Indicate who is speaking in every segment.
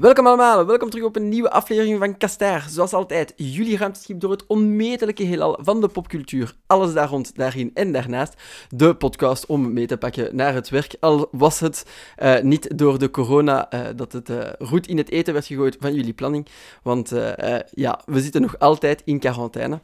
Speaker 1: Welkom allemaal, welkom terug op een nieuwe aflevering van Kastaar. Zoals altijd, jullie ruimteschip door het onmetelijke heelal van de popcultuur. Alles daar rond, daarin en daarnaast. De podcast om mee te pakken naar het werk. Al was het uh, niet door de corona uh, dat het uh, roet in het eten werd gegooid van jullie planning. Want ja, we zitten nog altijd in quarantaine.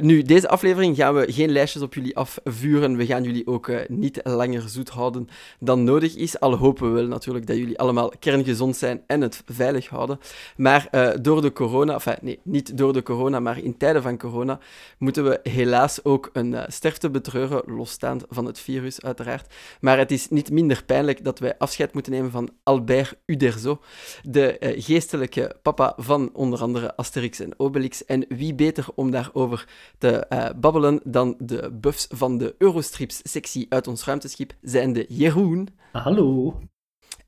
Speaker 1: nu, deze aflevering gaan we geen lijstjes op jullie afvuren. We gaan jullie ook niet langer zoet houden dan nodig is. Al hopen we wel natuurlijk dat jullie allemaal kerngezond zijn en veilig houden. Maar uh, door de corona, enfin nee, niet door de corona, maar in tijden van corona, moeten we helaas ook een uh, sterfte betreuren, losstaand van het virus uiteraard. Maar het is niet minder pijnlijk dat wij afscheid moeten nemen van Albert Uderzo, de uh, geestelijke papa van onder andere Asterix en Obelix. En wie beter om daarover te babbelen dan de buffs van de Eurostrips-sectie uit ons ruimteschip, zijn de Jeroen.
Speaker 2: Hallo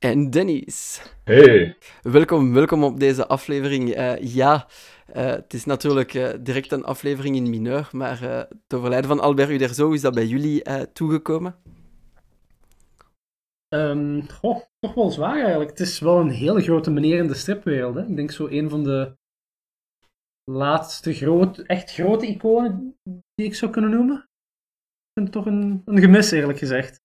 Speaker 1: en Dennis.
Speaker 3: Hey.
Speaker 1: Welkom, welkom op deze aflevering. Uh, ja, uh, het is natuurlijk uh, direct een aflevering in mineur, maar het overlijden van Albert Uderzo, is dat bij jullie toegekomen?
Speaker 2: Um, goh, toch wel zwaar eigenlijk. Het is wel een hele grote meneer in de stripwereld. Hè? Ik denk zo een van de laatste groot, echt grote iconen die ik zou kunnen noemen. Ik vind het toch een, een gemis, eerlijk gezegd.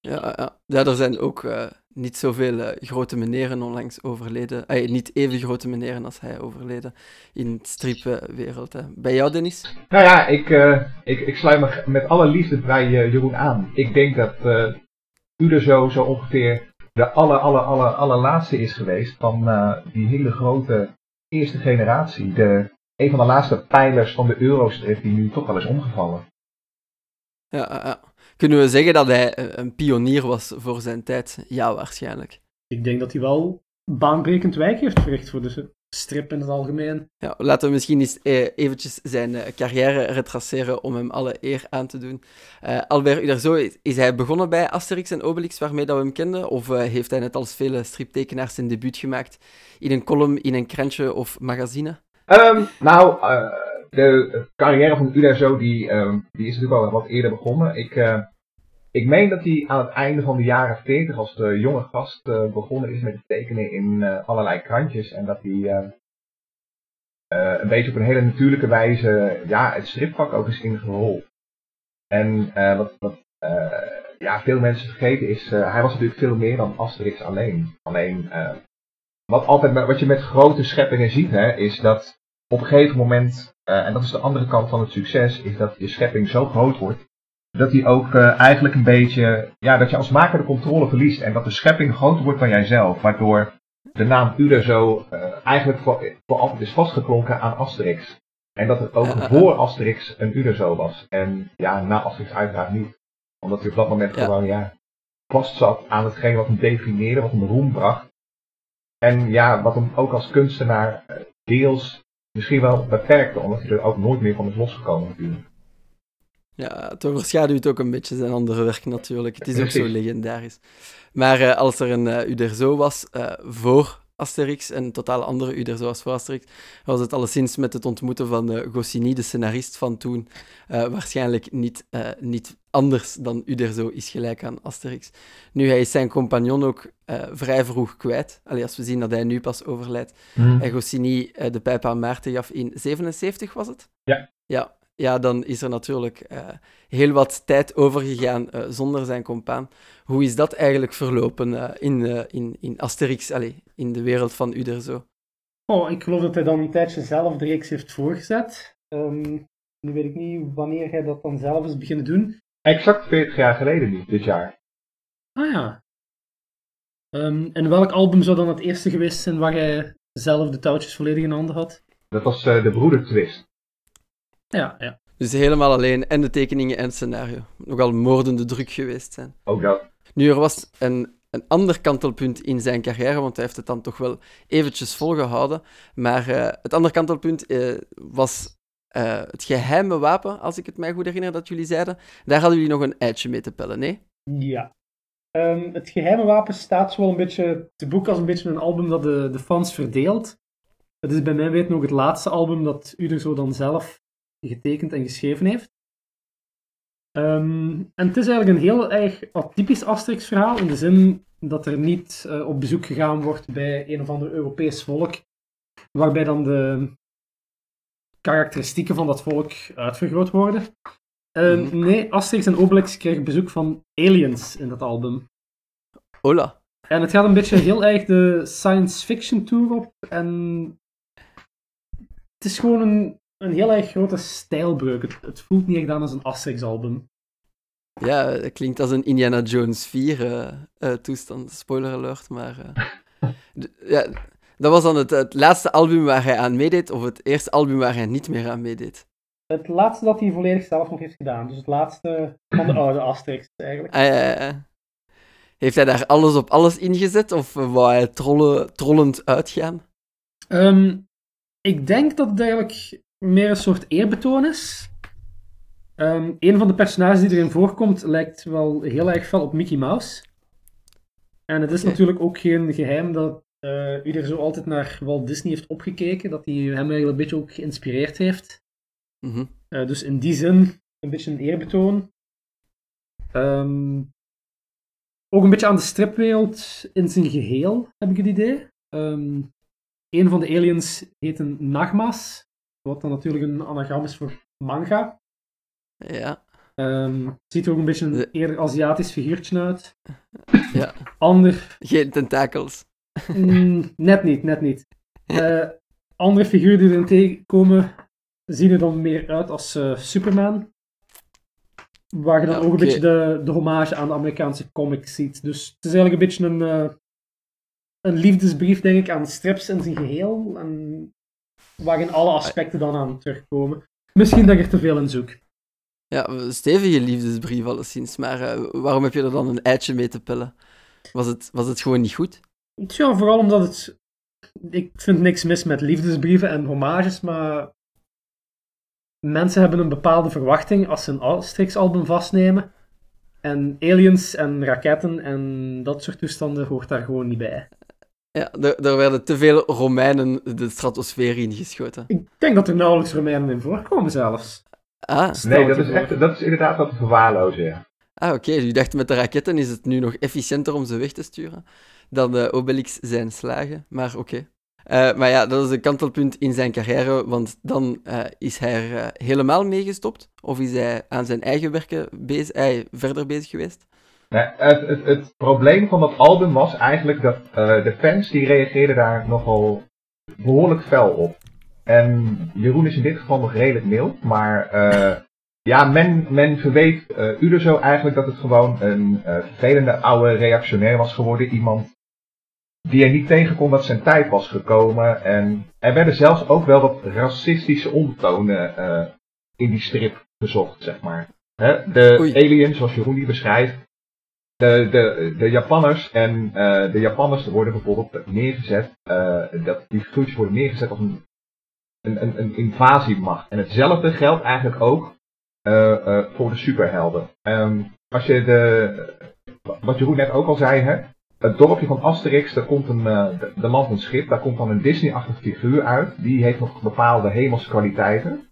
Speaker 1: Ja, ja. ja er zijn ook uh, niet zoveel uh, grote meneren onlangs overleden. Niet even grote meneren als hij overleden in de stripwereld. Bij jou, Dennis?
Speaker 3: Nou ja, ik, ik, ik sluit me met alle liefde bij Jeroen aan. Ik denk dat u er zo, zo ongeveer de aller, aller, aller, allerlaatste is geweest van die hele grote eerste generatie. De, een van de laatste pijlers van de Eurostrip die nu toch wel is omgevallen.
Speaker 1: Ja, ja kunnen we zeggen dat hij een pionier was voor zijn tijd? Ja, waarschijnlijk.
Speaker 2: Ik denk dat hij wel baanbrekend wijk heeft verricht voor de strip in het algemeen.
Speaker 1: Ja, laten we misschien eens eh, eventjes zijn eh, carrière retraceren om hem alle eer aan te doen. Uh, Albert Uderzo, is, is hij begonnen bij Asterix en Obelix, waarmee dat we hem kenden? Of heeft hij net als vele striptekenaars zijn debuut gemaakt in een column, in een krantje of magazine?
Speaker 3: Um, nou, de carrière van Uderzo die, um, die is natuurlijk al wat eerder begonnen. Ik, uh, ik meen dat hij aan het einde van de jaren 40 als de jonge gast uh, begonnen is met het tekenen in uh, allerlei krantjes. En dat hij een beetje op een hele natuurlijke wijze ja, het stripvak ook is ingerold. En wat, wat ja, veel mensen vergeten is, hij was natuurlijk veel meer dan Asterix alleen. Alleen, wat, altijd, wat je met grote scheppingen ziet, hè, is dat op een gegeven moment en dat is de andere kant van het succes, is dat je schepping zo groot wordt, dat die ook uh, eigenlijk een beetje, ja, dat je als maker de controle verliest en dat de schepping groter wordt dan jijzelf, waardoor de naam Uder zo uh, eigenlijk voor, voor altijd is vastgeklonken aan Asterix. En dat het ook voor Asterix een Uderzo was. En ja, na Asterix uiteraard niet. Omdat hij op dat moment gewoon, ja, vast zat aan hetgeen wat hem definieerde, wat hem roem bracht. En ja, wat hem ook als kunstenaar deels misschien wel beperkte, omdat hij er ook nooit meer van is losgekomen natuurlijk.
Speaker 1: Ja, het overschaduwt ook een beetje zijn andere werk natuurlijk. Het is ook zo legendarisch. Maar uh, als er een uh, Uderzo was uh, voor Asterix, een totaal andere Uderzo als voor Asterix, was het alleszins met het ontmoeten van Goscinny, de scenarist van toen, waarschijnlijk niet, niet anders dan Uderzo is gelijk aan Asterix. Nu, hij is zijn compagnon ook vrij vroeg kwijt. Allee, als we zien dat hij nu pas overlijdt. Mm. En Goscinny de pijp aan Maarten gaf in 77, was het?
Speaker 3: Ja.
Speaker 1: Ja, ja dan is er natuurlijk uh, heel wat tijd overgegaan zonder zijn compaan. Hoe is dat eigenlijk verlopen in, in, in Asterix, allee, in de wereld van Uderzo?
Speaker 2: Oh, ik geloof dat hij dan een tijdje zelf de reeks heeft voorgezet. Um, nu weet ik niet wanneer hij dat dan zelf is beginnen doen.
Speaker 3: Exact 40 jaar geleden nu, dit jaar.
Speaker 2: Ah ja. Um, en welk album zou dan het eerste geweest zijn waar hij zelf de touwtjes volledig in handen had?
Speaker 3: Dat was uh, de Broeder Twist.
Speaker 2: Ja, ja.
Speaker 1: Dus helemaal alleen en de tekeningen en het scenario. Nogal moordende druk geweest zijn.
Speaker 3: Ook dat.
Speaker 1: Nu, er was een, een ander kantelpunt in zijn carrière, want hij heeft het dan toch wel eventjes volgehouden. Maar uh, het andere kantelpunt uh, was uh, het geheime wapen, als ik het mij goed herinner dat jullie zeiden. Daar hadden jullie nog een eitje mee te pellen, nee?
Speaker 2: Ja. Um, het geheime wapen staat zo wel een beetje te boek als een beetje een album dat de, de fans verdeelt. Het is bij mij weten ook het laatste album dat Uder zo dan zelf getekend en geschreven heeft. Ehm, en het is eigenlijk een heel erg atypisch Asterix verhaal, in de zin dat er niet eh, op bezoek gegaan wordt bij een of ander Europees volk, waarbij dan de karakteristieken van dat volk uitvergroot worden. Ehm,
Speaker 1: Mhm.
Speaker 2: Nee, Asterix en Obelix krijgen bezoek van aliens in dat album.
Speaker 1: Hola.
Speaker 2: En het gaat een beetje heel erg de science fiction tour op. En het is gewoon een, een heel erg grote stijlbreuk. Het, het voelt niet echt aan als een Asterix album.
Speaker 1: Ja, het klinkt als een Indiana Jones 4 eh, eh, toestand. Spoiler alert, maar... eh, ja, dat was dan het, het laatste album waar hij aan meedeed, of het eerste album waar hij niet meer aan meedeed.
Speaker 2: Het laatste dat hij volledig zelf nog heeft gedaan. Dus het laatste van de oude Asterix eigenlijk.
Speaker 1: Ah, ja, ja, ja. Heeft hij daar alles op alles ingezet, of wou hij trollen, trollend uitgaan?
Speaker 2: Ehm, ik denk dat het eigenlijk meer een soort eerbetoon is. Ehm, een van de personages die erin voorkomt lijkt wel heel erg fel op Mickey Mouse. En het is natuurlijk ook geen geheim dat eh u er zo altijd naar Walt Disney heeft opgekeken, dat hij hem eigenlijk een beetje ook geïnspireerd heeft.
Speaker 1: Mhm.
Speaker 2: Eh, dus in die zin een beetje een eerbetoon. Ehm, ook een beetje aan de stripwereld in zijn geheel, heb ik het idee. Ehm, een van de aliens heet een Nagmas, wat dan natuurlijk een anagram is voor manga.
Speaker 1: Ja.
Speaker 2: Ehm, ziet er ook een beetje een
Speaker 1: De-
Speaker 2: eerder Aziatisch figuurtje uit.
Speaker 1: Ja.
Speaker 2: Ander,
Speaker 1: Geen tentakels.
Speaker 2: mm, net niet, net niet. Eh, andere figuren die erin tegenkomen zien er dan meer uit als eh, Superman. Waar je dan
Speaker 1: Ja,
Speaker 2: ook een beetje de, de hommage aan de Amerikaanse comics ziet. Dus het is eigenlijk een beetje een, eh, een liefdesbrief, denk ik, aan strips in zijn geheel. En waarin alle aspecten dan aan terugkomen. Misschien dat ik er te veel in zoek.
Speaker 1: Ja, stevige liefdesbrief alleszins, maar eh, waarom heb je er dan een eitje mee te pellen? Was het, was het gewoon niet goed?
Speaker 2: Ja, vooral omdat het... Ik vind niks mis met liefdesbrieven en hommages, maar... Mensen hebben een bepaalde verwachting als ze een Asterix-album vastnemen. En aliens en raketten en dat soort toestanden hoort daar gewoon niet bij.
Speaker 1: Ja, er, er werden te veel Romeinen de stratosfeer ingeschoten.
Speaker 2: Ik denk dat er nauwelijks Romeinen in voorkomen zelfs.
Speaker 1: Ah,
Speaker 3: Nee, dat is, echt, dat is inderdaad wat verwaarlozen, ja.
Speaker 1: ah oké. Dus je dacht met de raketten is het nu nog efficiënter om ze weg te sturen dan de Obelix zijn slagen. Maar oké. Eh, maar ja, dat is een kantelpunt in zijn carrière, want dan eh, is hij er eh, helemaal mee gestopt. Of is hij aan zijn eigen werken bezig, verder bezig geweest?
Speaker 3: Het, het, het probleem van dat album was eigenlijk dat eh, de fans die reageerden daar nogal behoorlijk fel op. En Jeroen is in dit geval nog redelijk mild, maar eh, ja, men, men verweet eh Uderzo eigenlijk dat het gewoon een vervelende oude reactionair was geworden. Iemand die er niet tegen kon dat zijn tijd was gekomen. En er werden zelfs ook wel wat racistische ondertonen in die strip gezocht, zeg maar. Hè, de
Speaker 1: Oei.
Speaker 3: aliens, zoals Jeroen die beschrijft, de, de, de Japanners en eh, de Japanners worden bijvoorbeeld neergezet, eh, dat die figuurtjes worden neergezet als een, een, een, invasiemacht. En hetzelfde geldt eigenlijk ook eh, voor de superhelden. Ehm, als je de, wat Jeroen net ook al zei, hè, het dorpje van Asterix, daar komt een, de, land van schip, daar komt dan een Disney-achtig figuur uit. Die heeft nog bepaalde hemelse kwaliteiten.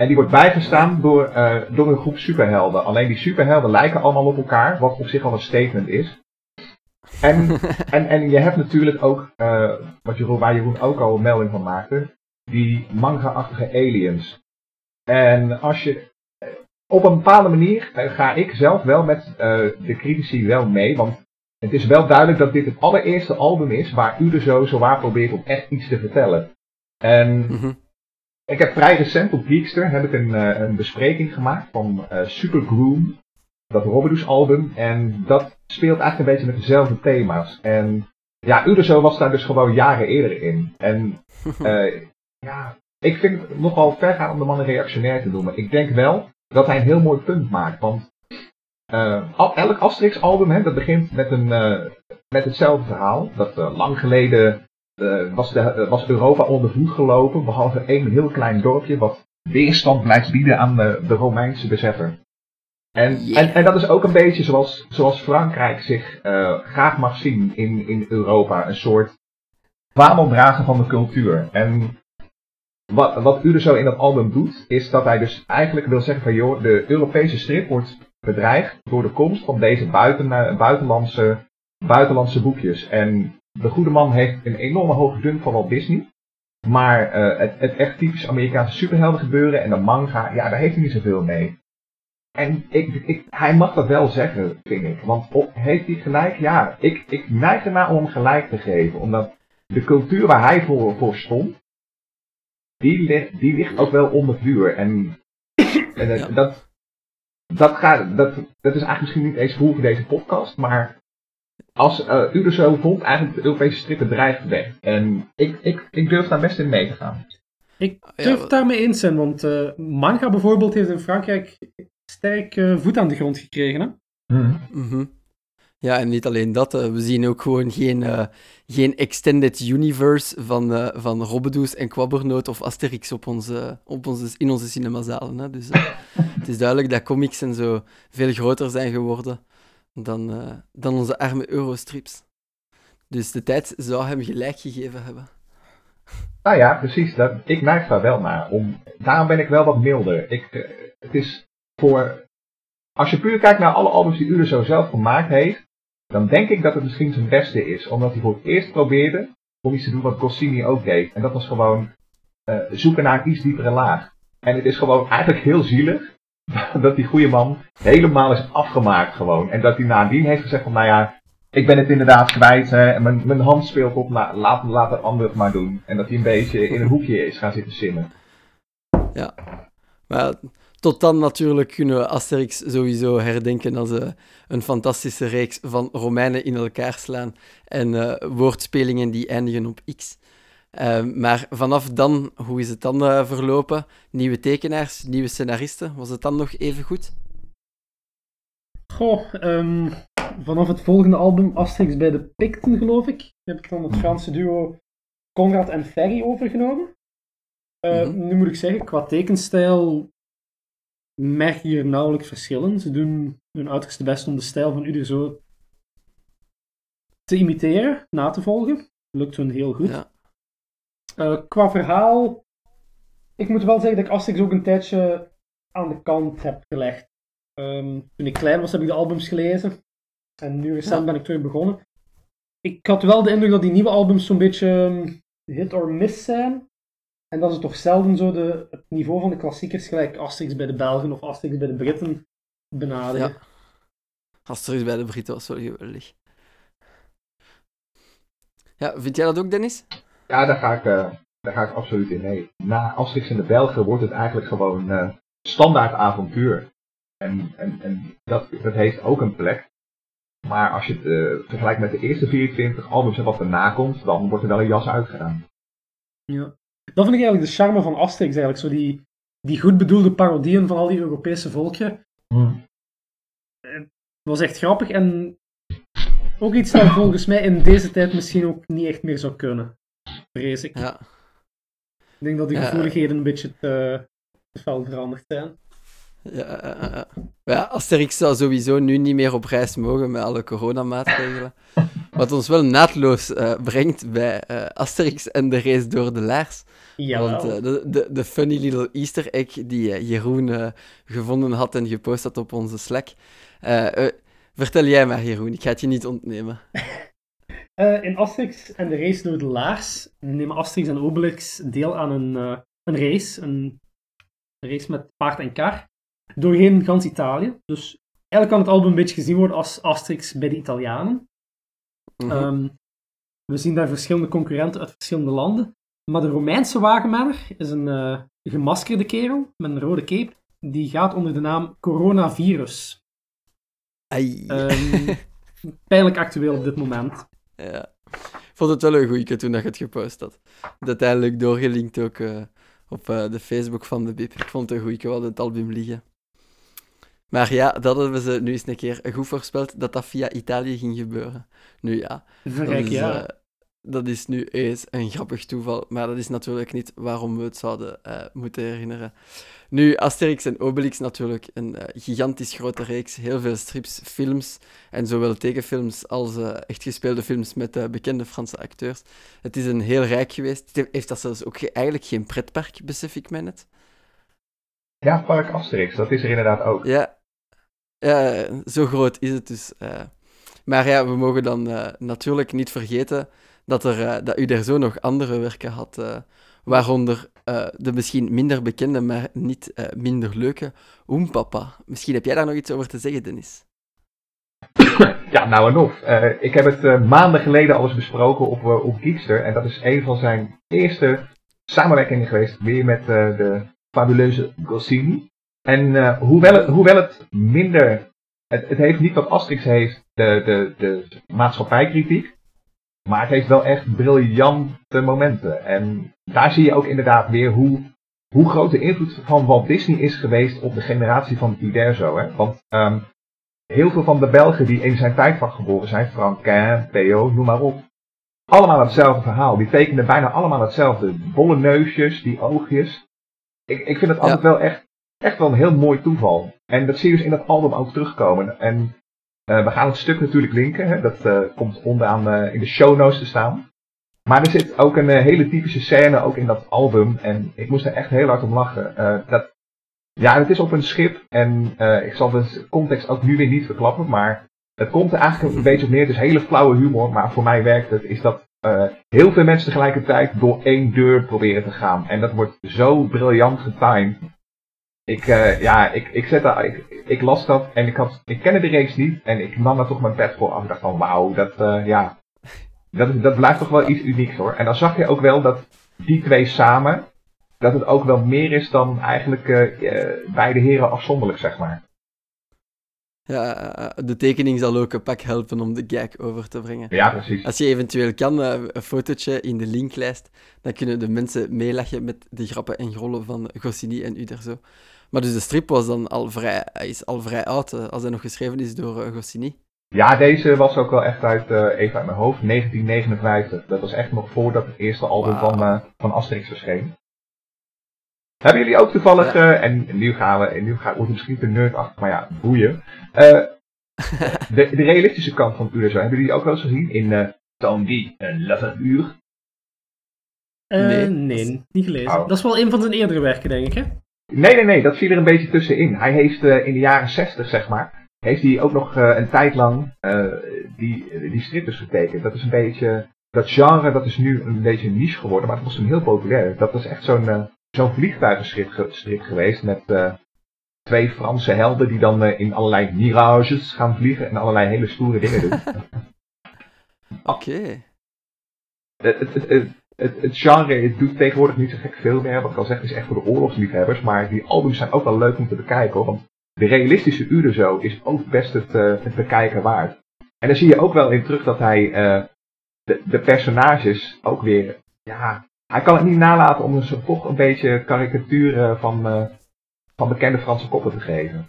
Speaker 3: En die wordt bijgestaan door, eh, door een groep superhelden. Alleen die superhelden lijken allemaal op elkaar, wat op zich al een statement is. En, en, en je hebt natuurlijk ook, eh, wat Jeroen, waar Jeroen ook al een melding van maakte, die manga-achtige aliens. En als je, eh, op een bepaalde manier ga ik zelf wel met de critici wel mee, want het is wel duidelijk dat dit het allereerste album is waar u er zo zowaar probeert om echt iets te vertellen. En
Speaker 1: Mhm.
Speaker 3: Ik heb vrij recent op Geekster heb ik een, eh, een bespreking gemaakt van eh Super Groom, dat Robidus album. En dat speelt eigenlijk een beetje met dezelfde thema's. En ja, Uderzo was daar dus gewoon jaren eerder in. En eh, ja, ik vind het nogal ver gaan om de man een reactionair te noemen. Ik denk wel dat hij een heel mooi punt maakt. Want elk Asterix album, hè, dat begint met, een, met hetzelfde verhaal. Dat lang geleden eh, was, de, eh, was Europa onder voet gelopen, behalve één heel klein dorpje wat weerstand blijft bieden aan de, de Romeinse bezetter. En,
Speaker 1: Yeah.
Speaker 3: en, en dat is ook een beetje zoals, zoals Frankrijk zich eh, graag mag zien in, in Europa. Een soort vaandeldrager van de cultuur. En wat, wat Uderzo in dat album doet, is dat hij dus eigenlijk wil zeggen van joh, de Europese strip wordt bedreigd door de komst van deze buiten, buitenlandse, buitenlandse boekjes. En de goede man heeft een enorme hoge dunk van Walt Disney. Maar uh, het, het echt typisch Amerikaanse superhelden gebeuren en de manga, ja, daar heeft hij niet zoveel mee. En ik, ik, hij mag dat wel zeggen, vind ik. Want heeft hij gelijk? Ja, ik, ik neig ernaar om hem gelijk te geven. Omdat de cultuur waar hij voor, voor stond, die ligt, die ligt ook wel onder vuur. En, en ja. dat, dat, gaat, dat, dat is eigenlijk misschien niet eens vroeg voor deze podcast, maar als uh, u er zo vond, eigenlijk de Europese strippen dreigt weg. En ik, ik, ik durf daar best in mee te gaan.
Speaker 2: Ik durf het daarmee eens zijn, want uh, manga bijvoorbeeld heeft in Frankrijk sterk uh, voet aan de grond gekregen. Hè?
Speaker 1: Mm -hmm. Ja, en niet alleen dat. Uh, we zien ook gewoon geen, uh, geen extended universe van, uh, van Robbedoes en Quabbernoot of Asterix op onze, op onze, in onze cinemazalen. Hè. Dus het is duidelijk dat comics en zo veel groter zijn geworden dan, dan onze arme Eurostrips. Dus de tijd zou hem gelijk gegeven hebben.
Speaker 3: Ah ja, precies. Ik neig daar wel naar. Om, daarom ben ik wel wat milder. Ik, het is voor als je puur kijkt naar alle albums die Udo zelf gemaakt heeft, dan denk ik dat het misschien zijn beste is. Omdat hij voor het eerst probeerde om iets te doen wat Goscinny ook deed. En dat was gewoon uh, zoeken naar een iets diepere laag. En het is gewoon eigenlijk heel zielig dat die goede man helemaal is afgemaakt gewoon. En dat hij nadien heeft gezegd van nou ja, ik ben het inderdaad kwijt. Hè, en mijn, mijn hand speelt op, laat, laat, laat de ander het maar doen. En dat hij een beetje in een hoekje is gaan zitten simmen.
Speaker 1: Ja, maar tot dan natuurlijk kunnen we Asterix sowieso herdenken als uh, een fantastische reeks van Romeinen in elkaar slaan en uh, woordspelingen die eindigen op X. Uh, maar vanaf dan, hoe is het dan verlopen? Nieuwe tekenaars, nieuwe scenaristen, was het dan nog even goed?
Speaker 2: Goh, um, vanaf het volgende album Asterix bij de Picten, geloof ik, heb ik dan het Franse duo Conrad en Ferry overgenomen. Mm -hmm. Nu moet ik zeggen, qua tekenstijl merk je hier nauwelijks verschillen. Ze doen hun uiterste best om de stijl van Uder zo te imiteren, na te volgen. Lukt hun heel goed. Ja. Uh, qua verhaal, ik moet wel zeggen dat ik Asterix ook een tijdje aan de kant heb gelegd. Um, toen ik klein was, heb ik de albums gelezen. En nu recent ja. ben ik terug begonnen. Ik had wel de indruk dat die nieuwe albums zo'n beetje um, hit or miss zijn. En dat is toch zelden zo de, het niveau van de klassiekers, gelijk Asterix bij de Belgen of Asterix bij de Britten, benaderen. Ja.
Speaker 1: Asterix bij de Britten was wel geweldig. Ja, vind jij dat ook, Dennis?
Speaker 3: Ja, daar ga ik, uh, daar ga ik absoluut in mee. Na Asterix in de Belgen wordt het eigenlijk gewoon uh, standaard avontuur. En, en, en dat, dat heeft ook een plek. Maar als je het uh, vergelijkt met de eerste 24 albums en wat erna komt, dan wordt er wel een jas uitgedaan.
Speaker 2: Ja. Dat vind ik eigenlijk de charme van Asterix, eigenlijk. Zo die, die goed bedoelde parodieën van al die Europese volkeren.
Speaker 3: Mm.
Speaker 2: Het was echt grappig en ook iets dat volgens mij in deze tijd misschien ook niet echt meer zou kunnen. Vrees ik.
Speaker 1: Ja.
Speaker 2: Ik denk dat die gevoeligheden een beetje te, te fel veranderd zijn.
Speaker 1: Ja, uh, uh. ja, Asterix zou sowieso nu niet meer op reis mogen met alle coronamaatregelen. Wat ons wel naadloos uh, brengt bij uh, Asterix en de race door de laars.
Speaker 2: Jawel.
Speaker 1: Want de, de, de, funny little easter egg die Jeroen gevonden had en gepost had op onze Slack. vertel jij maar, Jeroen, ik ga het je niet ontnemen.
Speaker 2: in Asterix en de race door de laars nemen Asterix en Obelix deel aan een, een race. Een race met paard en kar. Doorheen gans Italië. Dus eigenlijk kan het album een beetje gezien worden als Asterix bij de Italianen. Mm -hmm. we zien daar verschillende concurrenten uit verschillende landen. Maar de Romeinse wagenmanner is een uh, gemaskerde kerel met een rode cape. Die gaat onder de naam Coronavirus.
Speaker 1: Um,
Speaker 2: pijnlijk actueel op dit moment.
Speaker 1: Ja. Ik vond het wel een goeie toen dat je het gepost had. Uiteindelijk doorgelinkt ook uh, op uh, de Facebook van de BIP. Ik vond het een goeie, we hadden het album liggen. Maar ja, dat hebben ze nu eens een keer goed voorspeld dat dat via Italië ging gebeuren. Nu ja.
Speaker 2: Verrek, dat is, ja.
Speaker 1: Dat is nu eens een grappig toeval, maar dat is natuurlijk niet waarom we het zouden uh, moeten herinneren. Nu, Asterix en Obelix natuurlijk een uh, gigantisch grote reeks, heel veel strips, films en zowel tekenfilms als echt gespeelde films met bekende Franse acteurs. Het is een heel rijk geweest. Het heeft dat zelfs ook eigenlijk geen pretpark, besef ik mij net.
Speaker 3: Ja, Park Asterix, dat is er inderdaad ook.
Speaker 1: Ja, Uh, zo groot is het dus. Maar ja, we mogen dan natuurlijk niet vergeten dat, er, dat u er zo nog andere werken had. waaronder de misschien minder bekende, maar niet minder leuke Oempapa. Misschien heb jij daar nog iets over te zeggen, Dennis?
Speaker 3: Ja, nou en of. ik heb het maanden geleden al eens besproken op, op Geekster. En dat is een van zijn eerste samenwerkingen geweest. Weer met de fabuleuze Goscinny. En hoewel, het, hoewel het minder het, het heeft niet wat Asterix heeft, de, de, de maatschappijkritiek. Maar het heeft wel echt briljante momenten. En daar zie je ook inderdaad weer hoe, hoe groot de invloed van Walt Disney is geweest op de generatie van Uderzo. Hè? Want um, heel veel van de Belgen die in zijn tijdvak geboren zijn, Franquin, P.O., noem maar op. Allemaal hetzelfde verhaal. Die tekenen bijna allemaal hetzelfde. Bolle neusjes, die oogjes. Ik, ik vind het altijd wel echt echt wel een heel mooi toeval. En dat zie je dus in dat album ook terugkomen. En we gaan het stuk natuurlijk linken. Hè? Dat uh, komt onderaan uh, in de show notes te staan. Maar er zit ook een hele typische scène ook in dat album. En ik moest er echt heel hard om lachen. dat, ja, het is op een schip. En ik zal de context ook nu weer niet verklappen. Maar het komt er eigenlijk een beetje op neer. Het is hele flauwe humor. Maar voor mij werkt het. Is dat heel veel mensen tegelijkertijd door één deur proberen te gaan. En dat wordt zo briljant getimed. Ik, uh, ja, ik, ik, zet daar, ik, ik, las dat en ik, had, ik kende de reeks niet. En ik nam daar toch mijn pet voor af. Ik dacht van, wauw, dat, uh, ja, dat, dat blijft toch wel iets unieks hoor. En dan zag je ook wel dat die twee samen, dat het ook wel meer is dan eigenlijk uh, beide heren afzonderlijk, zeg maar.
Speaker 1: Ja, de tekening zal ook een pak helpen om de gag over te brengen.
Speaker 3: Ja, precies.
Speaker 1: Als je eventueel kan, een fotootje in de linklijst, dan kunnen de mensen meelachen met de grappen en grollen van Goscinny en Uderzo. Maar dus de strip was dan al vrij, is al vrij oud, eh, als hij nog geschreven is door uh, Goscinny.
Speaker 3: Ja, deze was ook wel echt uit, uh, even uit mijn hoofd, 1959. Dat was echt nog voordat het eerste album van, uh, van Asterix verscheen. Hebben jullie ook toevallig, ja. en nu gaan we, en nu gaat, wordt misschien te nerd achter, maar ja, boeien. de, de realistische kant van Uderzo, hebben jullie ook wel eens gezien in uh, Tanguy, een Laveur?
Speaker 2: nee. nee, niet gelezen. Oh. Dat is wel een van zijn eerdere werken, denk ik, hè?
Speaker 3: Nee, nee, nee, dat viel er een beetje tussenin. Hij heeft uh, in de jaren 60, zeg maar, heeft hij ook nog uh, een tijd lang uh, die, die strippers getekend. Dat is een beetje, dat genre, dat is nu een beetje een niche geworden, maar het was toen heel populair. Dat was echt zo'n zo'n vliegtuigenstrip geweest met twee Franse helden die dan in allerlei mirages gaan vliegen en allerlei hele stoere dingen doen.
Speaker 1: Oké.
Speaker 3: Okay. Het, het, het, het, het genre het doet tegenwoordig niet zo gek veel meer. Wat ik al zeg, is echt voor de oorlogsliefhebbers. Maar die albums zijn ook wel leuk om te bekijken. Hoor, want de realistische uren zo is ook best het, uh, het bekijken waard. En dan zie je ook wel in terug dat hij uh, de, de, personages ook weer. Ja, hij kan het niet nalaten om ze toch een beetje karikaturen van, uh, van bekende Franse koppen te geven.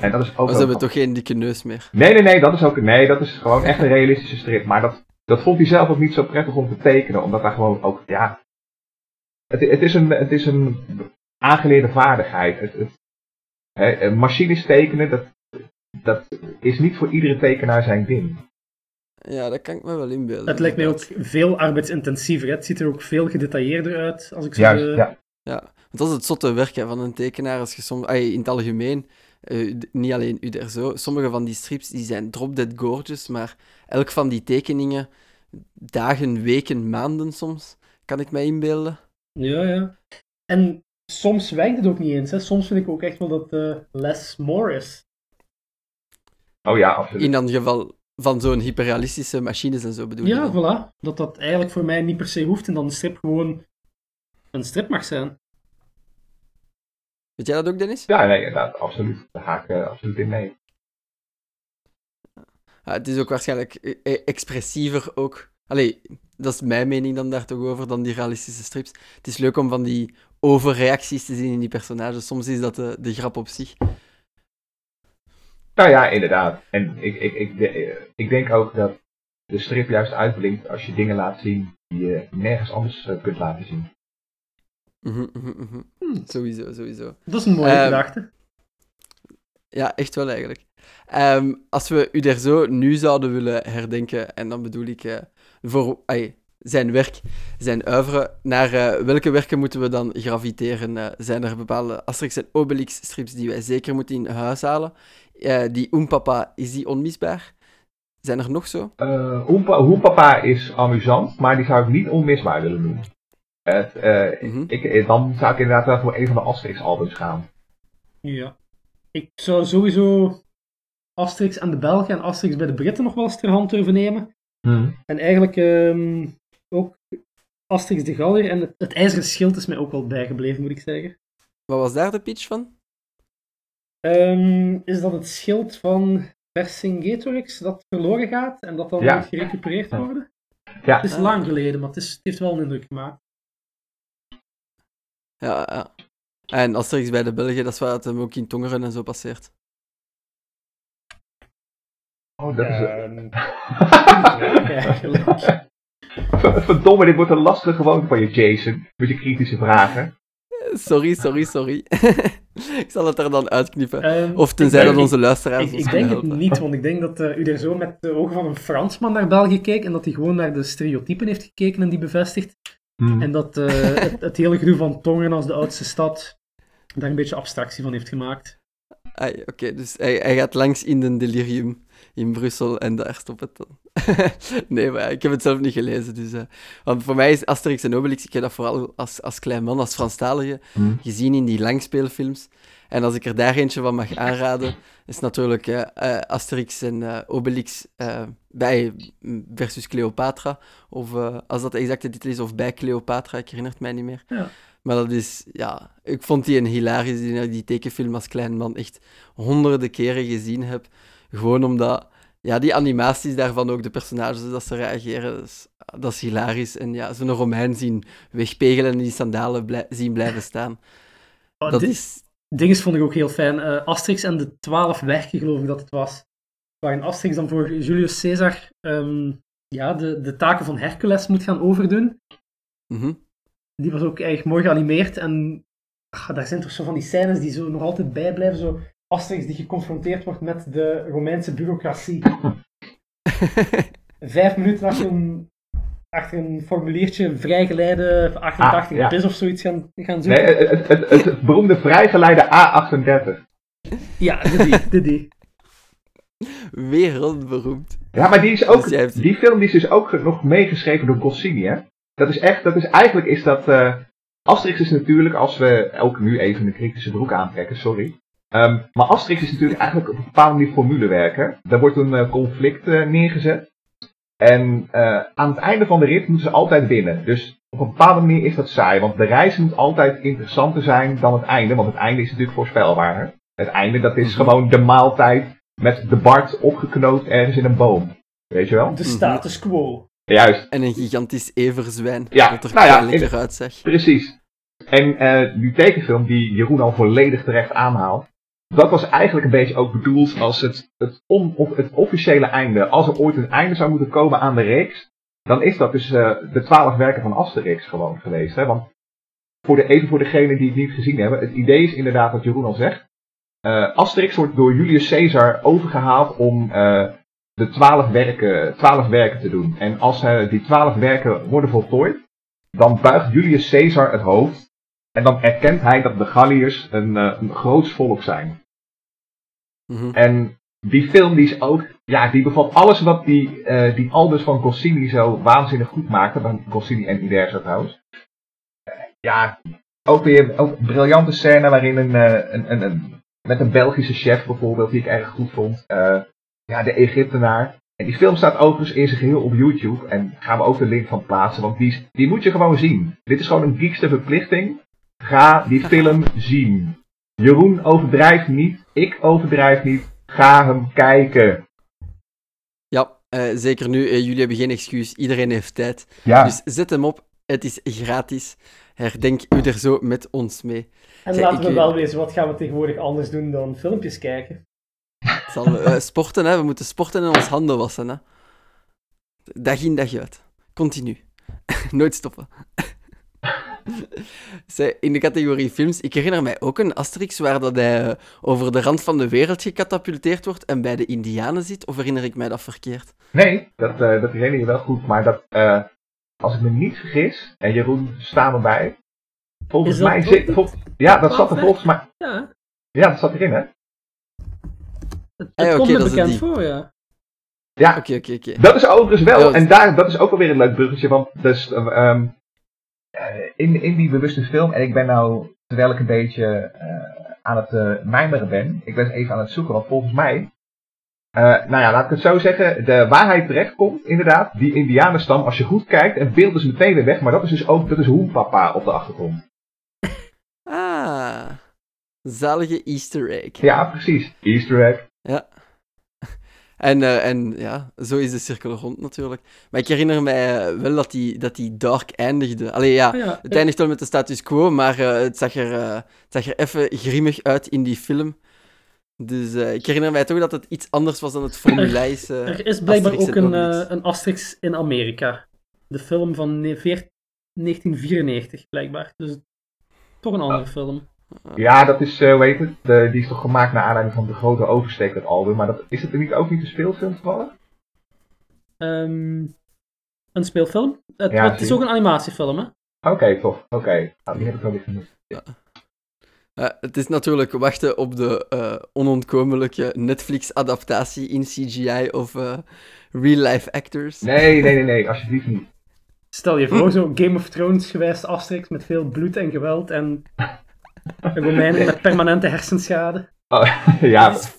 Speaker 1: En dat is ook. Ze hebben toch geen dikke neus meer?
Speaker 3: Nee, nee, nee, dat is ook. Nee, dat is gewoon echt een realistische strip. Maar dat, dat vond hij zelf ook niet zo prettig om te tekenen, omdat daar gewoon ook, ja. Het, het, is, een, het is een aangeleerde vaardigheid. Het, het, hè, machines tekenen, dat, dat is niet voor iedere tekenaar zijn ding.
Speaker 1: Ja, dat kan ik me wel inbeelden.
Speaker 2: Het lijkt mij ook veel arbeidsintensiever. Het ziet er ook veel gedetailleerder uit. Als ik zo
Speaker 3: Juist, ja.
Speaker 1: ja. Want dat is het zotte werk van een tekenaar. Als je soms, in het algemeen uh, niet alleen Uderzo. Sommige van die strips die zijn drop dead gorgeous, maar elk van die tekeningen, dagen, weken, maanden soms, kan ik mij inbeelden.
Speaker 2: Ja, ja. En soms wijkt het ook niet eens. Hè. Soms vind ik ook echt wel dat uh, less more is.
Speaker 3: Oh ja, absoluut.
Speaker 1: In dat geval van zo'n hyperrealistische machines en zo bedoel je?
Speaker 2: Ja, voilà. Dat dat eigenlijk voor mij niet per se hoeft en dan de strip gewoon een strip mag zijn.
Speaker 1: Weet jij dat ook, Dennis?
Speaker 3: Ja, nee, inderdaad, absoluut. Daar ga ik uh, absoluut in mee.
Speaker 1: Ja, het is ook waarschijnlijk e-, e-, expressiever ook. Allee, dat is mijn mening dan daar toch over, dan die realistische strips. Het is leuk om van die overreacties te zien in die personages. Soms is dat de, de grap op zich.
Speaker 3: Nou ja, inderdaad. En ik, ik, ik, ik denk ook dat de strip juist uitblinkt als je dingen laat zien die je nergens anders eh, kunt laten zien.
Speaker 1: Mm -hmm, Sowieso, sowieso.
Speaker 2: Dat is een mooie um, gedachte.
Speaker 1: Ja, echt wel eigenlijk. Um, als we u er zo nu zouden willen herdenken, en dan bedoel ik uh, voor ay, zijn werk, zijn oeuvre, naar uh, welke werken moeten we dan graviteren? Uh, zijn er bepaalde Asterix en Obelix strips die wij zeker moeten in huis halen? eh, die Oempapa, is die onmisbaar? Zijn er nog zo?
Speaker 3: Uh, Hoempapa is amusant, maar die zou ik niet onmisbaar willen noemen. Het, uh, mm -hmm. ik, dan zou ik inderdaad wel voor een van de Asterix-albums gaan.
Speaker 2: Ja. Ik zou sowieso Asterix en de Belgen en Asterix bij de Britten nog wel eens ter hand durven nemen.
Speaker 3: Hmm.
Speaker 2: En eigenlijk um, ook Asterix de Gallier en het, het IJzeren Schild is mij ook wel bijgebleven, moet ik zeggen.
Speaker 1: Wat was daar de pitch van?
Speaker 2: Um, is dat het schild van Vercingetorix dat verloren gaat en dat dan
Speaker 3: ja.
Speaker 2: moet gerecupereerd worden?
Speaker 3: Ja.
Speaker 2: Het is lang geleden, maar het, is, het heeft wel een indruk gemaakt.
Speaker 1: Ja, ja. En Asterix bij de Belgen, dat is waar het hem ook in Tongeren en zo passeert.
Speaker 3: Oh, dat is
Speaker 2: Ehm,
Speaker 3: het. Verdomme, dit wordt een lastige gewoonte van je, Jason. Met je kritische vragen.
Speaker 1: Sorry, sorry, sorry. ik zal het er dan uitknippen.
Speaker 2: Ehm,
Speaker 1: Of tenzij dat onze luisteraars
Speaker 2: Ik,
Speaker 1: ons
Speaker 2: ik denk het niet, want ik denk dat eh, u er zo met de ogen van een Fransman naar België keek en dat hij gewoon naar de stereotypen heeft gekeken en die bevestigt.
Speaker 3: Hmm.
Speaker 2: En dat eh, het, het hele gedoe van Tongeren als de oudste stad daar een beetje abstractie van heeft gemaakt.
Speaker 1: Oké, dus hij, hij gaat langs in de delirium in Brussel en daar stopt het dan. nee, maar ik heb het zelf niet gelezen. Dus, eh, want voor mij is Asterix en Obelix, ik heb dat vooral als, als klein man, als Franstalige,
Speaker 3: Hmm.
Speaker 1: gezien in die langspeelfilms. En als ik er daar eentje van mag aanraden, is natuurlijk eh, Asterix en eh, Obelix eh, bij versus Cleopatra. Of als dat de exacte titel is, of bij Cleopatra, ik herinner het mij niet meer.
Speaker 2: Ja.
Speaker 1: Maar dat is, ja, ik vond die een hilarisch, die, die tekenfilm als klein man echt honderden keren gezien heb. Gewoon omdat, ja, die animaties daarvan ook, de personages, dat ze reageren, dat is, dat is hilarisch. En ja, zo'n Romein zien wegpegelen en die sandalen blij- zien blijven staan.
Speaker 2: Oh,
Speaker 1: Dat
Speaker 2: dit-
Speaker 1: is,
Speaker 2: Dinges vond ik ook heel fijn. Eh, Asterix en de twaalf werken, geloof ik dat het was. Waarin Asterix dan voor Julius Caesar ehm, ja, de, de taken van Hercules moet gaan overdoen.
Speaker 1: mhm.
Speaker 2: Die was ook erg mooi geanimeerd. En ah, daar zijn toch zo van die scènes die zo nog altijd bijblijven. Zo Asterix die geconfronteerd wordt met de Romeinse bureaucratie. Vijf minuten achter een, achter een formuliertje vrijgeleide 88
Speaker 3: Ah, ja.
Speaker 2: of zoiets gaan, gaan
Speaker 3: Nee,
Speaker 2: zoeken.
Speaker 3: het, het, het, het beroemde vrijgeleide A38.
Speaker 2: Ja, de die, de die.
Speaker 1: wereldberoemd.
Speaker 3: Ja, maar die is ook,
Speaker 1: Dus
Speaker 3: die film die is dus ook nog meegeschreven door Goscinny, hè? Dat is echt, dat is eigenlijk is dat, eh Asterix is natuurlijk, als we ook nu even een kritische broek aantrekken, sorry. Ehm, maar Asterix is natuurlijk eigenlijk op een bepaalde manier formulewerken. Daar wordt een eh, conflict eh, neergezet. En eh, aan het einde van de rit moeten ze altijd winnen. Dus op een bepaalde manier is dat saai, want de reis moet altijd interessanter zijn dan het einde, want het einde is natuurlijk voorspelbaar. Het einde, dat is
Speaker 1: Mhm.
Speaker 3: gewoon de maaltijd met de Bart opgeknoopt ergens in een boom. Weet je wel?
Speaker 2: De status quo.
Speaker 3: Juist,
Speaker 1: En een gigantisch everzwijn,
Speaker 3: Ja,
Speaker 1: dat er
Speaker 3: nou ja,
Speaker 1: uitzag.
Speaker 3: precies. En eh, die tekenfilm die Jeroen al volledig terecht aanhaalt, dat was eigenlijk een beetje ook bedoeld als het, het, on, of het officiële einde. Als er ooit een einde zou moeten komen aan de reeks, dan is dat dus eh, de twaalf werken van Asterix gewoon geweest. Hè? Want voor de, even voor degenen die het niet gezien hebben, het idee is inderdaad wat Jeroen al zegt. Eh, Asterix wordt door Julius Caesar overgehaald om eh, de twaalf werken, twaalf werken te doen. En als die twaalf werken worden voltooid, dan buigt Julius Caesar het hoofd. En dan erkent hij dat de Galliërs een, eh, een groots volk zijn.
Speaker 1: Mhm.
Speaker 3: En die film die is ook, ja, die bevat alles wat die, eh, die Albus van Goscinny zo waanzinnig goed maakte. Van Goscinny en Uderzo trouwens. Eh, ja, ook weer ook een briljante scène waarin een, een, een, een, met een Belgische chef bijvoorbeeld, die ik erg goed vond. ja, de Egyptenaar. En die film staat overigens in zijn geheel op YouTube. En daar gaan we ook de link van plaatsen, want die, die moet je gewoon zien. Dit is gewoon een geekste verplichting. Ga die film zien. Jeroen overdrijft niet, ik overdrijf niet. Ga hem kijken.
Speaker 1: Ja, eh, zeker nu. eh, jullie hebben geen excuus. Iedereen heeft tijd.
Speaker 3: Ja,
Speaker 1: Dus zet hem op. Het is gratis. Herdenk u er zo met ons mee.
Speaker 2: En laten we
Speaker 1: eh,
Speaker 2: wel wezen, wat gaan we tegenwoordig anders doen dan filmpjes kijken?
Speaker 1: Zal, eh, sporten, hè. We moeten sporten en ons handen wassen, hè. Dag in, dag uit. Continu. Nooit stoppen. Zij, in de categorie films, ik herinner mij ook een Asterix waar dat hij eh, over de rand van de wereld gecatapulteerd wordt en bij de Indianen zit, of herinner ik mij dat verkeerd?
Speaker 3: nee, dat, eh, dat herinner je wel goed. Maar dat, eh, als ik me niet vergis, en Jeroen, sta me bij. Volgens mij zit. vol- ja, dat zat er volgens mij.
Speaker 2: Ja.
Speaker 3: Ja, dat zat erin, hè?
Speaker 2: Het,
Speaker 1: ja,
Speaker 2: komt
Speaker 1: oké,
Speaker 2: me
Speaker 1: dat is
Speaker 2: bekend voor, ja.
Speaker 3: Ja,
Speaker 1: Oké, oké, oké.
Speaker 3: Dat is overigens wel,
Speaker 1: Ja,
Speaker 3: en daar, dat is ook wel weer een leuk bruggetje, want dus, ehm, eh, in, in die bewuste film, en ik ben nou, terwijl ik een beetje eh, aan het eh mijmeren ben, ik ben even aan het zoeken, want volgens mij, eh, nou ja, laat ik het zo zeggen, de waarheid terechtkomt, inderdaad, die indianenstam, als je goed kijkt, en het beeld is meteen weer weg, maar dat is dus ook, dat is Hoenpapa op de achtergrond.
Speaker 1: Ah, zalige easter egg.
Speaker 3: Ja, precies. Easter egg.
Speaker 1: En, eh, en ja, zo is de cirkel rond natuurlijk. Maar ik herinner mij eh, wel dat die, dat die dark eindigde. Allee, ja,
Speaker 2: Ah, ja.
Speaker 1: het eindigt wel met de status quo, maar eh, het, zag er, het zag er even grimmig uit in die film. Dus ik herinner mij toch dat het iets anders was dan het formulijs.
Speaker 2: Er is blijkbaar
Speaker 1: Asterix
Speaker 2: ook
Speaker 1: en
Speaker 2: een, een Asterix in Amerika. De film van ne- veer- 1994, blijkbaar. Dus toch een andere film.
Speaker 3: Ja, dat is, eh hoe heet het, de, die is toch gemaakt naar aanleiding van de grote oversteek, dat album, maar dat, is het niet, ook niet een speelfilm toevallig?
Speaker 2: Ehm, een speelfilm. Het,
Speaker 3: Ja,
Speaker 2: het is ook een animatiefilm, hè?
Speaker 3: Oké, tof. Oké. Nou, die heb ik wel weer genoemd.
Speaker 1: Eh, het is natuurlijk wachten op de eh, onontkomelijke Netflix-adaptatie in CGI of eh, real-life actors.
Speaker 3: Nee, nee, nee, nee, alsjeblieft niet.
Speaker 2: Stel je voor, zo Game of Thrones gewijs Asterix met veel bloed en geweld en Romeinen met permanente hersenschade.
Speaker 3: Oh, ja.
Speaker 1: Het is,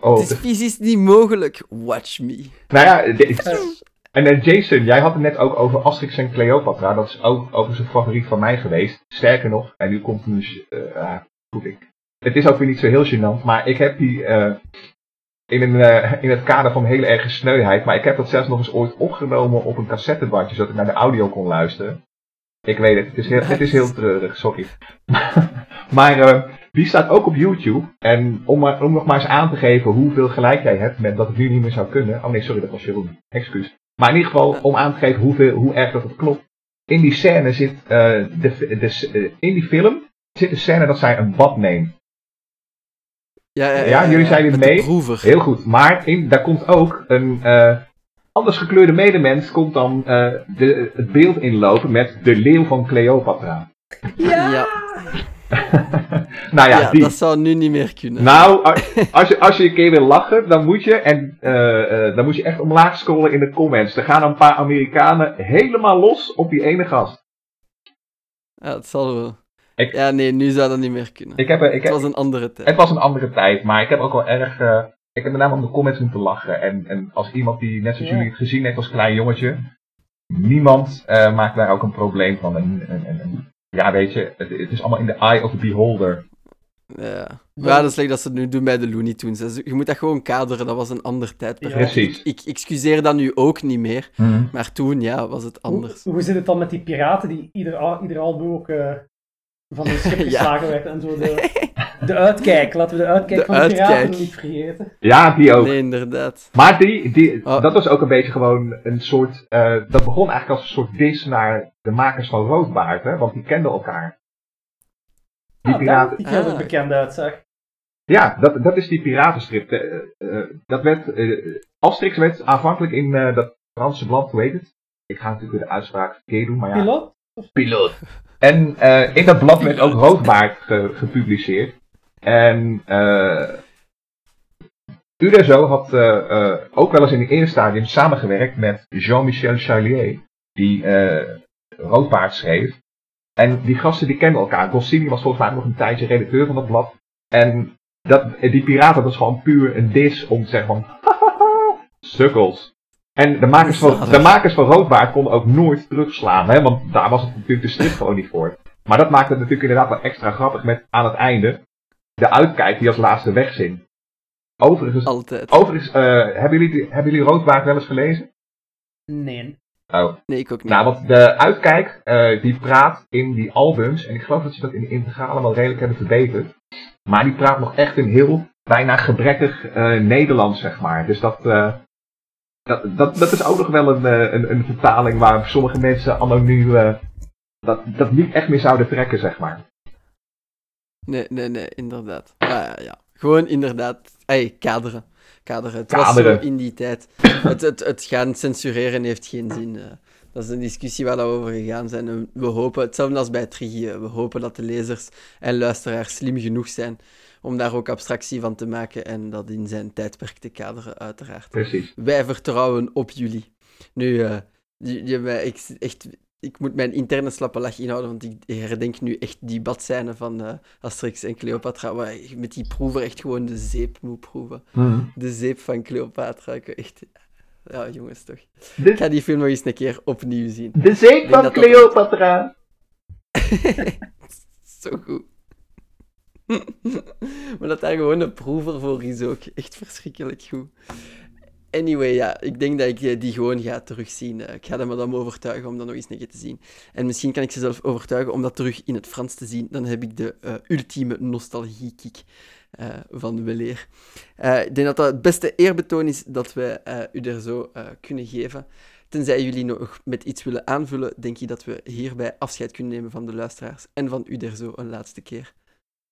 Speaker 3: Oh.
Speaker 1: het is fysisch niet mogelijk. Watch me.
Speaker 3: Nou ja, en Jason, jij had het net ook over Asterix en Cleopatra. Dat is ook overigens een favoriet van mij geweest. Sterker nog, en nu komt een... eh ja, goed, ik... Het is ook weer niet zo heel gênant, maar ik heb die... eh, in, een, eh, in het kader van hele erge sneuheid, maar ik heb dat zelfs nog eens ooit opgenomen op een cassettebandje, zodat ik naar de audio kon luisteren. Ik weet het, het is heel, het is heel treurig, sorry. maar eh, die staat ook op YouTube. En om, maar, om nog maar eens aan te geven hoeveel gelijk jij hebt met dat het nu niet meer zou kunnen. Oh nee, sorry, dat was Jeroen. Excuus. Maar in ieder geval om aan te geven hoeveel, hoe erg dat het klopt. In die scène zit, eh, de, de, eh, in die film zit een scène dat zij een bad neemt.
Speaker 1: Ja, ja,
Speaker 3: Ja, jullie zijn
Speaker 1: de
Speaker 3: mee? Heel goed. Maar in, daar komt ook een eh, anders gekleurde medemens komt dan eh, de, het beeld inlopen met de leeuw van Cleopatra.
Speaker 1: Ja,
Speaker 3: nou ja,
Speaker 1: ja,
Speaker 3: die.
Speaker 1: dat zou nu niet meer kunnen.
Speaker 3: Nou, als je, als je een keer wil lachen, dan moet je, en, eh, eh, dan moet je echt omlaag scrollen in de comments. Er gaan een paar Amerikanen helemaal los op die ene gast.
Speaker 1: Ja, het zal wel.
Speaker 3: Ik-
Speaker 1: Ja, nee, nu zou dat niet meer kunnen.
Speaker 3: Ik heb, ik
Speaker 1: Het was een andere tijd.
Speaker 3: het was een andere tijd, maar ik heb ook wel erg. Ik heb met name om de comments moeten lachen. En, en als iemand die net zoals
Speaker 2: Ja.
Speaker 3: jullie het gezien heeft als klein jongetje, niemand eh, maakt daar ook een probleem van. En, en, en, en- ja, weet je, het, het is allemaal in de eye of the beholder.
Speaker 1: Ja. Ja, dat is leuk dat ze het nu doen bij de Looney Tunes. Je moet dat gewoon kaderen, dat was een ander tijdperk.
Speaker 2: Ja.
Speaker 3: Precies.
Speaker 1: Ik excuseer dat nu ook niet meer,
Speaker 3: Mhm.
Speaker 1: maar toen, ja, was het anders.
Speaker 2: Hoe, hoe zit het dan met die piraten die ieder, al- ieder album ook eh, van een schip
Speaker 1: Ja.
Speaker 2: geslagen werd en zo de, de uitkijk. Laten we de uitkijk
Speaker 1: De
Speaker 2: van de piraten
Speaker 1: uitkijk.
Speaker 2: niet vergeten.
Speaker 3: Ja, die ook.
Speaker 1: Nee, inderdaad.
Speaker 3: Maar die, die,
Speaker 1: Oh.
Speaker 3: dat was ook een beetje gewoon een soort. eh, dat begon eigenlijk als een soort dis naar de makers van Roodbaard, hè? Want die kenden elkaar. Die
Speaker 2: Ah,
Speaker 3: piraten.
Speaker 2: Die er
Speaker 1: Ah.
Speaker 2: bekend uitzag.
Speaker 3: Ja, dat, dat is die piratenstrip. Eh, eh, dat werd. eh, Asterix werd aanvankelijk in eh, dat Franse blad, hoe heet het? Ik ga natuurlijk weer de uitspraak verkeerd doen, maar ja.
Speaker 2: Pilot?
Speaker 3: Piloot. En in dat blad werd ook Roodbaard ge- gepubliceerd. En eh Uderzo had eh, eh, ook wel eens in het eerste stadium samengewerkt met Jean-Michel Charlier, die Roodbaard schreef. En die gasten die kenden elkaar. Goscinny was volgens mij nog een tijdje redacteur van dat blad. En dat, die piraten, is gewoon puur een dis om te zeggen van... Sukkels. En de makers, van, de makers van Roodbaard konden ook nooit terugslaan, hè, want daar was het natuurlijk de strip gewoon niet voor. Maar dat maakte het natuurlijk inderdaad wel extra grappig met aan het einde de uitkijk die als laatste wegzin. Overigens,
Speaker 1: Altijd.
Speaker 3: overigens eh, hebben, jullie, hebben jullie Roodbaard wel eens gelezen?
Speaker 2: Nee.
Speaker 3: Oh.
Speaker 1: Nee, ik ook niet.
Speaker 3: Nou, want de uitkijk, eh, die praat in die albums, en ik geloof dat ze dat in de integrale wel redelijk hebben verbeterd. Maar die praat nog echt in heel bijna gebrekkig eh, Nederlands, zeg maar. Dus dat, eh, dat, dat, dat is ook nog wel een, eh, een, een vertaling waar sommige mensen anno nu eh, dat, dat niet echt meer zouden trekken, zeg maar.
Speaker 1: Nee, nee, nee, inderdaad. Ja, ja, ja. Gewoon inderdaad. Kaderen. Kaderen. Het was
Speaker 3: Kaderen.
Speaker 1: zo in die tijd. Het, het, het gaan censureren heeft geen zin. eh. Dat is een discussie waar we over gegaan zijn. En we hopen, hetzelfde als bij Triggy, eh, we hopen dat de lezers en luisteraars slim genoeg zijn om daar ook abstractie van te maken en dat in zijn tijdperk te kaderen, uiteraard.
Speaker 3: Precies.
Speaker 1: Wij vertrouwen op jullie. Nu, eh, je, ik, echt, ik moet mijn interne slappe lach inhouden, want ik herdenk nu echt die badscène van eh, Asterix en Cleopatra, waar je met die proever echt gewoon de zeep moet proeven. De zeep van Cleopatra. Ik echt... Ja, jongens, toch. Ik ga die film nog eens een keer opnieuw zien.
Speaker 3: de zeep van Cleopatra.
Speaker 1: Zo goed. maar dat daar gewoon een proever voor is ook echt verschrikkelijk goed. Anyway, ja, ik denk dat ik eh, die gewoon ga terugzien. Eh, Ik ga de madame overtuigen om dat nog eens een te zien. En misschien kan ik ze zelf overtuigen om dat terug in het Frans te zien. Dan heb ik de eh, ultieme nostalgie-kick van weleer. Ik denk dat dat het beste eerbetoon is dat eh, u er zo kunnen geven. Tenzij jullie nog met iets willen aanvullen, denk ik dat we hierbij afscheid kunnen nemen van de luisteraars en van u er zo een laatste keer.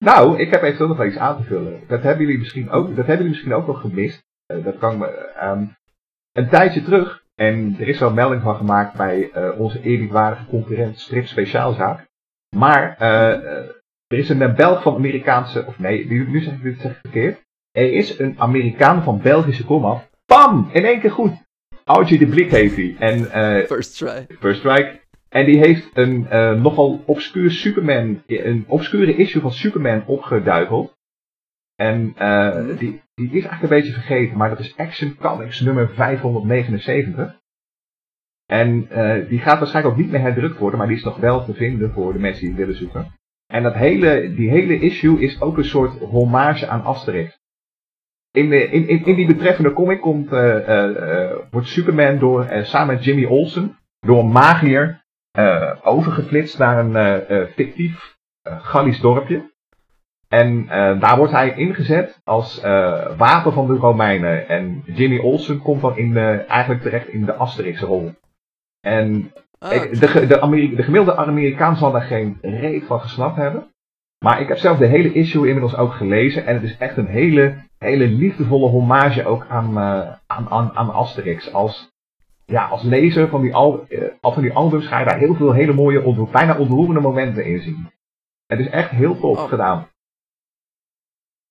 Speaker 3: Nou, ik heb eventueel nog wel iets aan te vullen. Dat hebben jullie misschien ook, dat hebben jullie misschien ook nog gemist. Eh, dat kan me, ehm, een tijdje terug, en er is wel melding van gemaakt bij eh, onze eerbiedwaardige concurrent Strip Speciaalzaak. Maar eh, er is een Belg van Amerikaanse, of nee, nu, nu zeg ik dit zeg ik verkeerd. Er is een Amerikaan van Belgische komaf. Pam! In één keer goed. Audrey de Blik heet hij. En
Speaker 1: First try.
Speaker 3: First Strike. En die heeft een eh, nogal obscuur Superman, een obscure issue van Superman opgeduikeld. En eh, die, die is eigenlijk een beetje vergeten, maar dat is Action Comics nummer 579. En eh, die gaat waarschijnlijk ook niet meer herdrukt worden, maar die is nog wel te vinden voor de mensen die het willen zoeken. En dat hele, die hele issue is ook een soort hommage aan Asterix. In, de, in, in, in die betreffende comic komt, wordt Superman door, samen met Jimmy Olsen door een magier eh, overgeflitst naar een eh, eh, fictief Gallisch dorpje. En daar wordt hij ingezet als wapen van de Romeinen. En Jimmy Olsen komt dan in de, eigenlijk terecht in de Asterix-rol. En
Speaker 1: Ah,
Speaker 3: ik- de, de, Ameri- de gemiddelde Amerikaan zal daar geen reet van gesnapt hebben. Maar ik heb zelf de hele issue inmiddels ook gelezen. En het is echt een hele, hele liefdevolle hommage ook aan, aan, aan, aan Asterix. Als, ja, als lezer van die, al, al van die albums ga je daar heel veel hele mooie, ontroer- bijna ontroerende momenten in zien. Het is echt heel tof
Speaker 1: Oh.
Speaker 3: gedaan.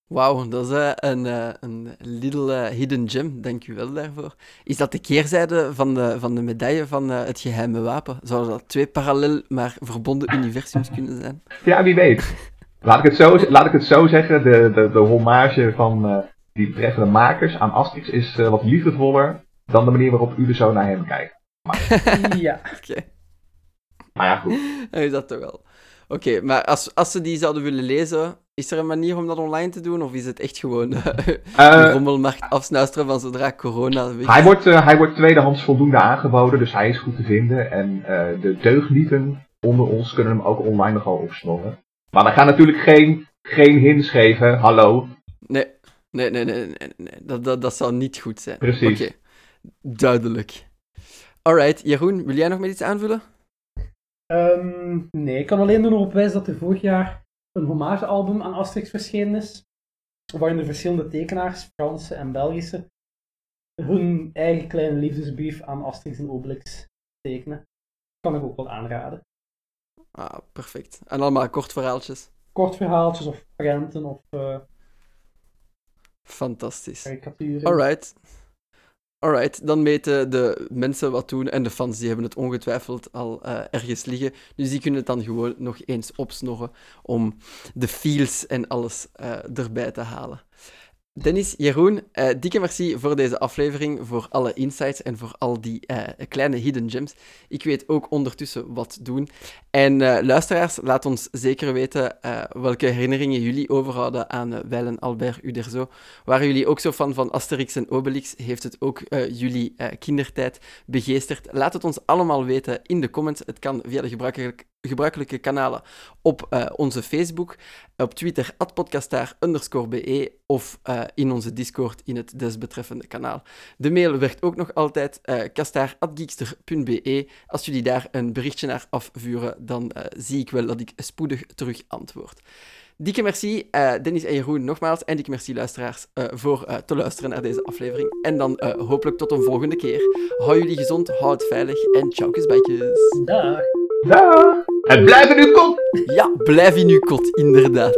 Speaker 1: Wauw, dat is eh, een, eh, een little hidden gem. Dank u wel daarvoor. Is dat de keerzijde van de, van de medaille van het geheime wapen? Zouden dat twee parallel maar verbonden universums kunnen zijn?
Speaker 3: Ja, wie weet. Laat ik het zo, laat ik het zo zeggen, de, de, de hommage van die betreffende makers aan Asterix is wat liefdevoller dan de manier waarop u er zo naar hem kijkt.
Speaker 2: ja.
Speaker 1: Oké,
Speaker 3: Maar ja, goed.
Speaker 1: dan is dat toch wel. Oké, maar als, als ze die zouden willen lezen, is er een manier om dat online te doen? Of is het echt gewoon eh de rommelmarkt afsnuisteren van zodra corona is?
Speaker 3: hij, wordt, eh, hij wordt tweedehands voldoende aangeboden, dus hij is goed te vinden. En eh, de deugnieten onder ons kunnen hem ook online nogal opsnorren. Maar we gaan natuurlijk geen, geen hints geven, hallo.
Speaker 1: Nee, nee, nee, nee, nee, nee. Dat, dat, dat zou niet goed zijn.
Speaker 3: Precies.
Speaker 1: Oké, duidelijk. Alright, Jeroen, wil jij nog met iets aanvullen?
Speaker 2: Ehm, nee, ik kan alleen nog op wijzen dat er vorig jaar een hommagealbum aan Asterix verschenen is. Waarin de verschillende tekenaars, Franse en Belgische, hun eigen kleine liefdesbrief aan Asterix en Obelix tekenen. Kan ik ook wel aanraden.
Speaker 1: Ah, perfect. En allemaal kort verhaaltjes.
Speaker 2: Kort verhaaltjes of prenten of eh
Speaker 1: Fantastisch.
Speaker 2: karikaturen.
Speaker 1: Alright. Alright, dan weten de mensen wat doen en de fans die hebben het ongetwijfeld al eh, ergens liggen. Dus die kunnen het dan gewoon nog eens opsnorren om de feels en alles eh, erbij te halen. Dennis, Jeroen, eh, dikke merci voor deze aflevering, voor alle insights en voor al die eh, kleine hidden gems. Ik weet ook ondertussen wat doen. En eh, luisteraars, laat ons zeker weten welke herinneringen jullie overhouden aan uh, Weilen Albert Uderzo. Waren jullie ook zo fan van Asterix en Obelix? Heeft het ook uh, jullie uh, kindertijd begeesterd? Laat het ons allemaal weten in de comments. Het kan via de gebruikelijke, gebruikelijke kanalen op uh, onze Facebook, op Twitter, podcastaar be of uh, in onze Discord in het desbetreffende kanaal. De mail werkt ook nog altijd, uh, kastaar.geekster.be. Als jullie daar een berichtje naar afvuren, dan uh, zie ik wel dat ik spoedig terug antwoord. Dikke merci, uh, Dennis en Jeroen nogmaals. En dikke merci, luisteraars, uh, voor uh, te luisteren naar deze aflevering. En dan hopelijk tot een volgende keer. Hou jullie gezond, hou het veilig en ciao, kusbijtjes.
Speaker 2: Dag.
Speaker 3: Dag. En blijf in uw kot.
Speaker 1: Ja, blijf in uw kot, inderdaad.